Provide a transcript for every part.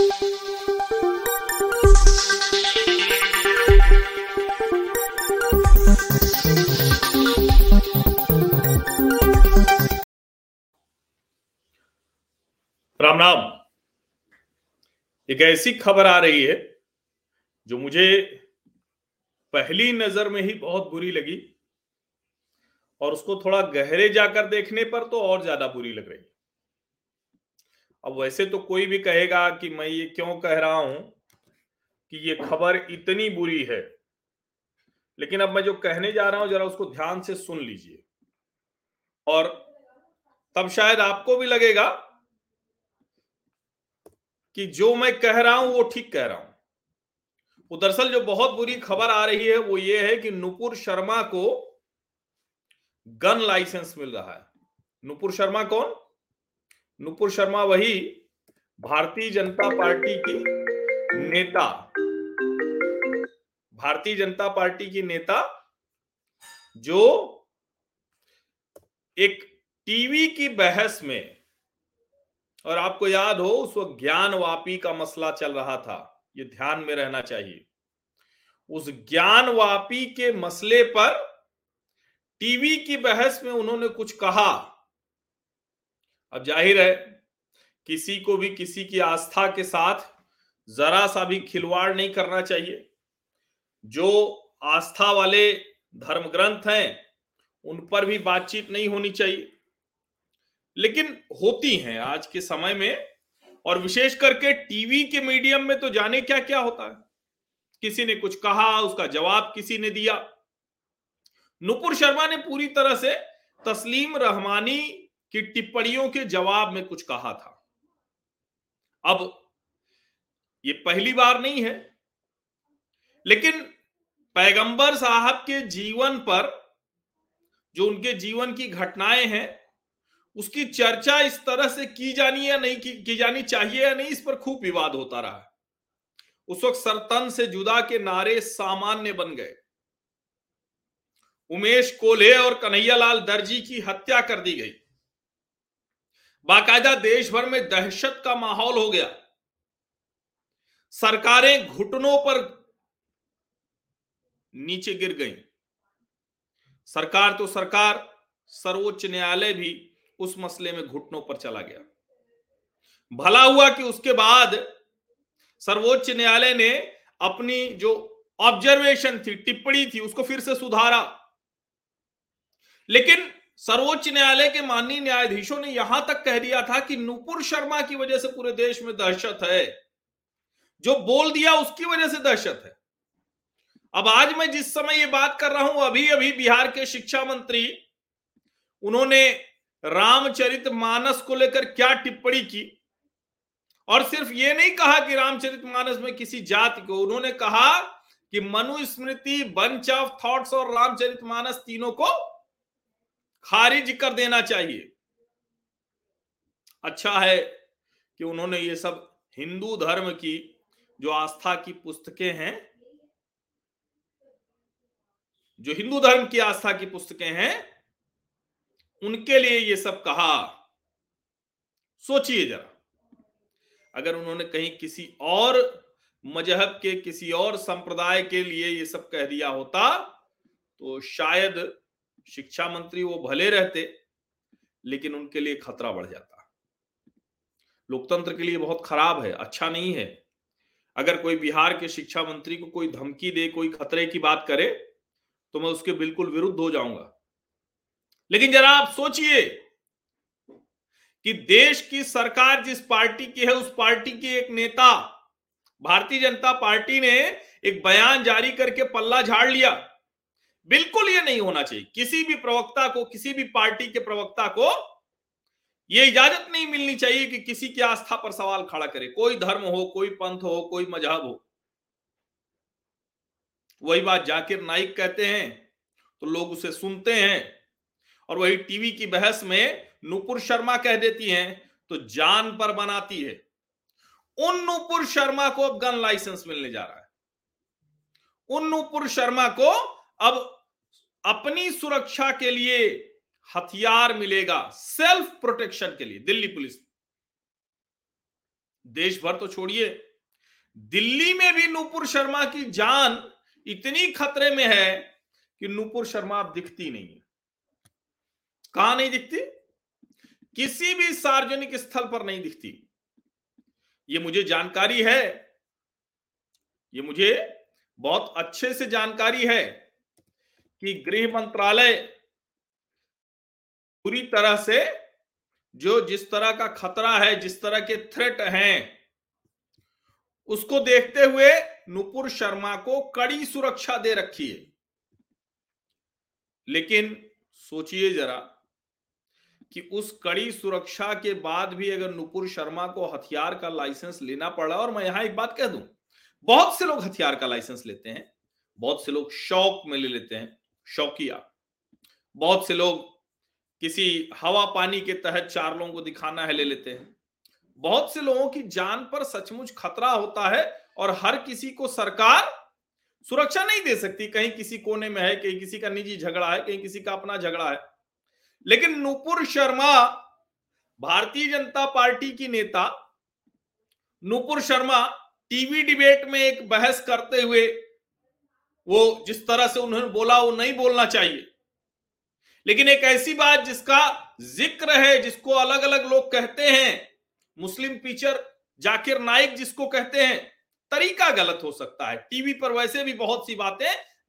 राम राम एक ऐसी खबर आ रही है जो मुझे पहली नज़र में ही बहुत बुरी लगी और उसको थोड़ा गहरे जाकर देखने पर तो और ज़्यादा बुरी लग रही। अब वैसे तो कोई भी कहेगा कि मैं ये क्यों कह रहा हूँ कि ये खबर इतनी बुरी है। लेकिन अब मैं जो कहने जा रहा हूँ, जरा उसको ध्यान से सुन लीजिए। और तब शायद आपको भी लगेगा कि जो मैं कह रहा हूँ, वो ठीक कह रहा हूँ। वो दरअसल जो बहुत बुरी खबर आ रही है, वो ये है कि नुपुर शर्मा को गन लाइसेंस मिल रहा है। नुपुर शर्मा कौन? नुपुर शर्मा वही भारतीय जनता पार्टी की नेता। भारतीय जनता पार्टी की नेता जो एक टीवी की बहस में, और आपको याद हो, उस वक्त ज्ञान वापी का मसला चल रहा था। ये ध्यान में रहना चाहिए। उस ज्ञान वापी के मसले पर टीवी की बहस में उन्होंने कुछ कहा। अब ज़ाहिर है, किसी को भी किसी की आस्था के साथ जरा सा भी खिलवाड़ नहीं करना चाहिए। जो आस्था वाले धर्म ग्रंथ हैं, उन पर भी बातचीत नहीं होनी चाहिए। लेकिन होती हैं आज के समय में, और विशेष करके टीवी के मीडियम में तो जाने क्या क्या होता है। किसी ने कुछ कहा, उसका जवाब किसी ने दिया। नुपुर शर्मा ने पूरी तरह से तस्लीम रहमानी की टिप्पणियों के जवाब में कुछ कहा था। अब ये पहली बार नहीं है लेकिन पैगंबर साहब के जीवन पर जो उनके जीवन की घटनाएँ हैं उसकी चर्चा इस तरह से की जानी या नहीं की, की जानी चाहिए या नहीं इस पर खूब विवाद होता रहा। उस वक्त सरतन से जुदा के नारे सामान्य बन गए। उमेश कोल्हे और कन्हैयालाल दर्जी की हत्या कर दी गई। बाकायदा देश भर में दहशत का माहौल हो गया। सरकारें घुटनों पर नीचे गिर गई। सरकार तो सरकार, सर्वोच्च न्यायालय भी उस मसले में घुटनों पर चला गया। भला हुआ कि उसके बाद सर्वोच्च न्यायालय ने अपनी जो ऑब्जर्वेशन थी, टिप्पणी थी, उसको फिर से सुधारा। लेकिन सर्वोच्च न्यायालय के माननीय न्यायाधीशों ने यहाँ तक कह दिया था कि नुपुर शर्मा की वजह से पूरे देश में दहशत है। जो बोल दिया उसकी वजह से दहशत है। अब आज मैं जिस समय ये बात कर रहा हूँ अभी अभी बिहार के शिक्षा मंत्री, उन्होंने रामचरित मानस को लेकर क्या टिप्पणी की? और सिर्फ़ ये नहीं कहा कि रामचरित मानस में किसी जाति को, उन्होंने कहा कि मनुस्मृति बंच ऑफ़ थॉट्स और रामचरित मानस तीनों को खारिज कर देना चाहिए। अच्छा है कि उन्होंने ये सब हिंदू धर्म की जो आस्था की पुस्तकें हैं, जो हिंदू धर्म की आस्था की पुस्तकें हैं, उनके लिए ये सब कहा। सोचिए जरा। अगर उन्होंने कहीं किसी और मज़हब के, किसी और संप्रदाय के लिए ये सब कह दिया होता तो शायद शिक्षा मंत्री वो भले रहते, लेकिन उनके लिए खतरा बढ़ जाता। लोकतंत्र के लिए बहुत खराब है अच्छा नहीं है। अगर कोई बिहार के शिक्षा मंत्री को कोई धमकी दे, कोई खतरे की बात करे तो मैं उसके बिल्कुल विरुद्ध हो जाऊँगा। लेकिन जरा आप सोचिए कि देश की सरकार जिस पार्टी की है, उस पार्टी के एक नेता, भारतीय जनता पार्टी ने एक बयान जारी करके पल्ला झाड़ लिया। बिल्कुल ये नहीं होना चाहिए। किसी भी प्रवक्ता को, किसी भी पार्टी के प्रवक्ता को यह इजाज़त नहीं मिलनी चाहिए कि किसी की आस्था पर सवाल खड़ा करे। कोई धर्म हो, कोई पंथ हो, कोई मज़हब हो। वही बात जाकिर नाइक कहते हैं तो लोग उसे सुनते हैं और वही टीवी की बहस में नुपुर शर्मा कह देती हैं तो जान पर बनाती है। उन नुपुर शर्मा को अब गन लाइसेंस मिलने जा रहा है। उन नुपुर शर्मा को अब अपनी सुरक्षा के लिए हथियार मिलेगा सेल्फ प्रोटेक्शन के लिए, दिल्ली पुलिस। देश भर तो छोड़िए। दिल्ली में भी नूपुर शर्मा की जान इतनी खतरे में है कि नूपुर शर्मा अब दिखती नहीं है। कहा नहीं दिखती? किसी भी सार्वजनिक स्थल पर नहीं दिखती। ये मुझे जानकारी है। ये मुझे बहुत अच्छे से जानकारी है। कि गृह मंत्रालय पूरी तरह से जो जिस तरह का खतरा है, जिस तरह के थ्रेट हैं, उसको देखते हुए नुपुर शर्मा को कड़ी सुरक्षा दे रखी है। लेकिन सोचिए जरा कि उस कड़ी सुरक्षा के बाद भी अगर नुपुर शर्मा को हथियार का लाइसेंस लेना पड़ा, और मैं यहाँ एक बात कह दूँ, बहुत से लोग हथियार का लाइसेंस लेते हैं, बहुत से लोग शौक में ले लेते हैं शौकिया बहुत से लोग किसी हवा पानी के तहत चार लोगों को दिखाना है ले लेते हैं। बहुत से लोगों की जान पर सचमुच खतरा होता है और हर किसी को सरकार सुरक्षा नहीं दे सकती। कहीं किसी कोने में है, कहीं किसी का निजी झगड़ा है, कहीं किसी का अपना झगड़ा है। लेकिन नुपुर शर्मा, भारतीय जनता पार्टी की नेता, नुपुर शर्मा टीवी डिबेट में एक बहस करते हुए वो जिस तरह से उन्होंने बोला, वो नहीं बोलना चाहिए। लेकिन एक ऐसी बात जिसका ज़िक्र है, जिसको अलग अलग लोग कहते हैं, मुस्लिम पिक्चर जाकिर नाइक जिसको कहते हैं, तरीका गलत हो सकता है। टीवी पर वैसे भी बहुत सी बातें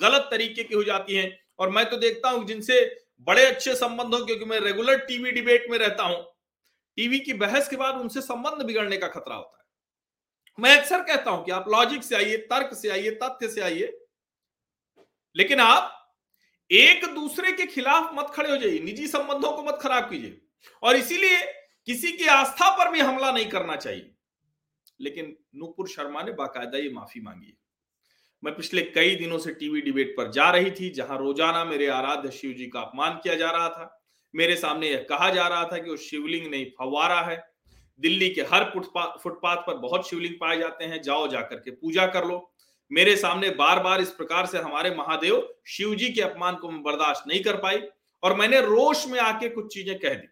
गलत तरीके की हो जाती हैं। और मैं तो देखता हूँ जिनसे बड़े अच्छे संबंध हो, क्योंकि मैं रेगुलर टीवी डिबेट में रहता हूँ, टीवी की बहस के बाद उनसे संबंध बिगड़ने का खतरा होता है। मैं अक्सर कहता हूँ कि आप लॉजिक से आइए, तर्क से आइए, तथ्य से आइए लेकिन आप एक दूसरे के खिलाफ मत खड़े हो जाइए, निजी संबंधों को मत खराब कीजिए। और इसीलिए किसी की आस्था पर भी हमला नहीं करना चाहिए। लेकिन नूपुर शर्मा ने बाकायदा ये माफ़ी मांगी मैं पिछले कई दिनों से टीवी डिबेट पर जा रही थी, जहाँ रोज़ाना मेरे आराध्य शिव जी का अपमान किया जा रहा था। मेरे सामने यह कहा जा रहा था कि वो शिवलिंग नहीं फवारा है। दिल्ली के हर फुटपाथ पर बहुत शिवलिंग पाए जाते हैं। जाओ जाकर के पूजा कर लो। मेरे सामने बार बार इस प्रकार से हमारे महादेव शिव जी के अपमान को मैं बर्दाश्त नहीं कर पाई और मैंने रोष में आके कुछ चीज़ें कह दी।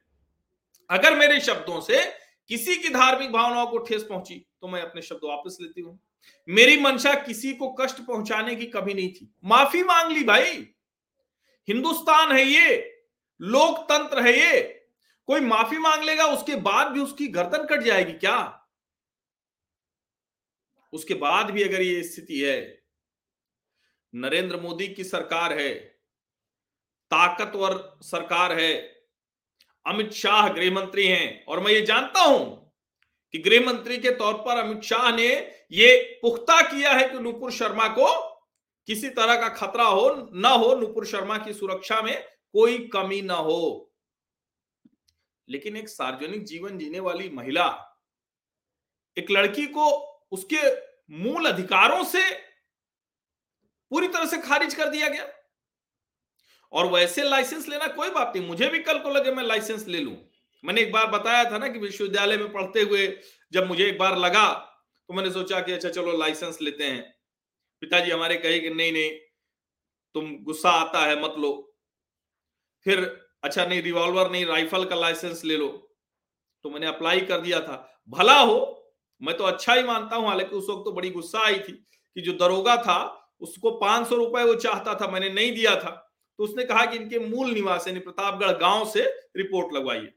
अगर मेरे शब्दों से किसी की धार्मिक भावनाओं को ठेस पहुँची तो मैं अपने शब्द वापस लेती हूँ। मेरी मंशा किसी को कष्ट पहुँचाने की कभी नहीं थी। माफ़ी मांग ली भाई। हिंदुस्तान है ये, लोकतंत्र है ये। कोई माफ़ी मांग लेगा, उसके बाद भी उसकी गर्दन कट जाएगी क्या? उसके बाद भी अगर ये स्थिति है, नरेंद्र मोदी की सरकार है, ताकतवर सरकार है, अमित शाह गृह मंत्री हैं, और मैं ये जानता हूँ कि गृह मंत्री के तौर पर अमित शाह ने ये पुख्ता किया है कि नुपुर शर्मा को किसी तरह का खतरा हो, ना हो, नुपुर शर्मा की सुरक्षा में कोई कमी ना हो। लेकिन एक सार्वजनिक जीवन जीने वाली महिला, एक लड़की को उसके मूल अधिकारों से पूरी तरह से खारिज कर दिया गया। और वैसे लाइसेंस लेना कोई बात नहीं, मुझे भी कल को लगे मैं लाइसेंस ले लूँ। मैंने एक बार बताया था ना कि विश्वविद्यालय में पढ़ते हुए जब मुझे एक बार लगा तो मैंने सोचा कि अच्छा चलो लाइसेंस लेते हैं। पिताजी हमारे कहे कि नहीं नहीं, तुम गुस्सा आता है मत लो। फिर अच्छा नहीं, रिवॉल्वर नहीं, राइफल का लाइसेंस ले लो। तो मैंने अप्लाई कर दिया था। भला हो मैं तो अच्छा ही मानता हूँ, हालाँकि उस वक्त तो बड़ी गुस्सा आई थी कि जो दरोगा था, उसको पाँच सौ रुपए वो चाहता था, मैंने नहीं दिया था। तो उसने कहा कि इनके मूल निवास यानी प्रतापगढ़ गाँव से रिपोर्ट लगवाइए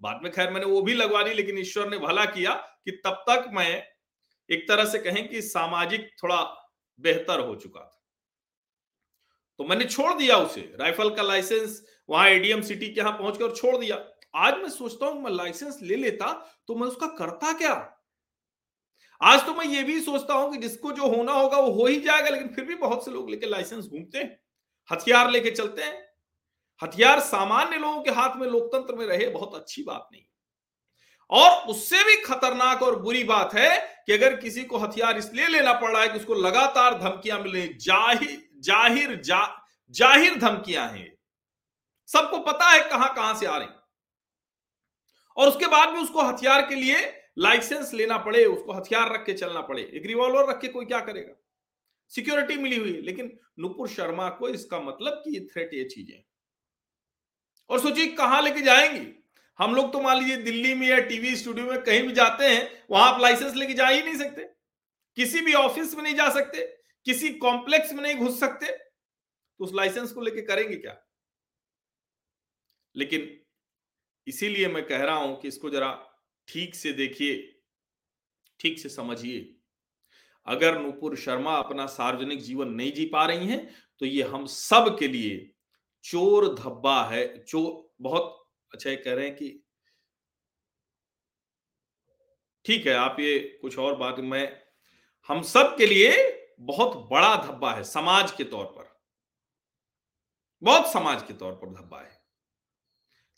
बाद में खैर मैंने वो भी लगवा ली, लेकिन ईश्वर ने भला किया कि तब तक मैं एक तरह से कहें कि सामाजिक थोड़ा बेहतर हो चुका था। तो मैंने छोड़ दिया उसे। राइफल का लाइसेंस वहाँ एडीएम सिटी के यहाँ पहुंचकर छोड़ दिया। आज मैं सोचता हूँ मैं लाइसेंस ले लेता तो मैं उसका करता क्या? आज तो मैं ये भी सोचता हूँ कि जिसको जो होना होगा वो हो ही जाएगा लेकिन फिर भी बहुत से लोग लेके लाइसेंस घूमते हैं हथियार लेके चलते हैं। हथियार सामान्य लोगों के हाथ में लोकतंत्र में रहे बहुत अच्छी बात नहीं। और उससे भी खतरनाक और बुरी बात है कि अगर किसी को हथियार इसलिए लेना पड़ रहा है कि उसको लगातार धमकियाँ मिले ज़ाहिर ज़ाहिर जा, ज़ाहिर धमकियाँ हैं। सबको पता है कहाँ कहाँ से आ रही और उसके बाद भी उसको हथियार के लिए लाइसेंस लेना पड़े, उसको हथियार रख के चलना पड़े। एक रिवॉल्वर रख के कोई क्या करेगा? सिक्योरिटी मिली हुई लेकिन नुपुर शर्मा को इसका मतलब कि ये थ्रेट ये चीज़ें और सोचिए, कहाँ लेके जाएँगी? हम लोग तो मान लीजिए दिल्ली में या टीवी स्टूडियो में कहीं भी जाते हैं, वहाँ आप लाइसेंस लेके जा ही नहीं सकते। किसी भी ऑफ़िस में नहीं जा सकते, किसी कॉम्प्लेक्स में नहीं घुस सकते। तो उस लाइसेंस को लेके करेंगे क्या? लेकिन इसीलिए मैं कह रहा हूँ कि इसको जरा ठीक से देखिए, ठीक से समझिए। अगर नूपुर शर्मा अपना सार्वजनिक जीवन नहीं जी पा रही हैं तो ये हम सब के लिए चोर धब्बा है चोर बहुत अच्छा कह रहे हैं कि ठीक है, आप ये कुछ और बात, मैं, हम सब के लिए बहुत बड़ा धब्बा है, समाज के तौर पर। बहुत समाज के तौर पर धब्बा है।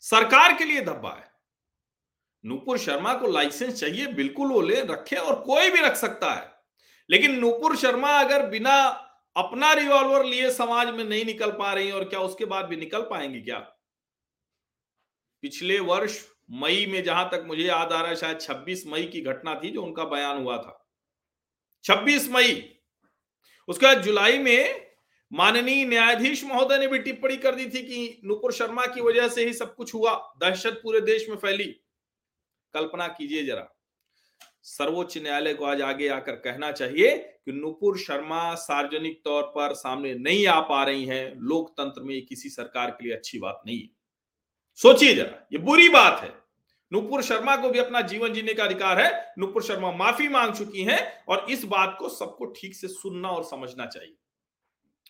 सरकार के लिए धब्बा है। नूपुर शर्मा को लाइसेंस चाहिए, बिल्कुल वो ले, रखे और कोई भी रख सकता है। लेकिन नूपुर शर्मा अगर बिना अपना रिवॉल्वर लिए समाज में नहीं निकल पा रही और क्या उसके बाद भी निकल पाएँगी क्या? पिछले वर्ष मई में जहाँ तक मुझे याद आ रहा है, शायद 26 मई की घटना थी जो उनका बयान हुआ था। 26 मई, उसके बाद जुलाई में माननीय न्यायाधीश महोदय ने भी टिप्पणी कर दी थी कि नुपुर शर्मा की वजह से ही सब कुछ हुआ, दहशत पूरे देश में फैली। कल्पना कीजिए जरा। सर्वोच्च न्यायालय को आज आगे आकर कहना चाहिए कि नुपुर शर्मा सार्वजनिक तौर पर सामने नहीं आ पा रही हैं। लोकतंत्र में किसी सरकार के लिए अच्छी बात नहीं है। सोचिए जरा, ये बुरी बात है। नुपुर शर्मा को भी अपना जीवन जीने का अधिकार है। नुपुर शर्मा माफ़ी मांग चुकी हैं और इस बात को सबको ठीक से सुनना और समझना चाहिए।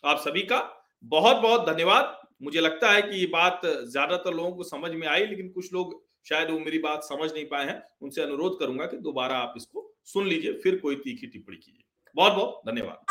आप सभी का बहुत बहुत धन्यवाद। मुझे लगता है कि ये बात ज़्यादातर लोगों को समझ में आई, लेकिन कुछ लोग शायद वो मेरी बात समझ नहीं पाए हैं, उनसे अनुरोध करूँगा कि दोबारा आप इसको सुन लीजिए, फिर कोई तीखी टिप्पणी कीजिए। बहुत बहुत धन्यवाद।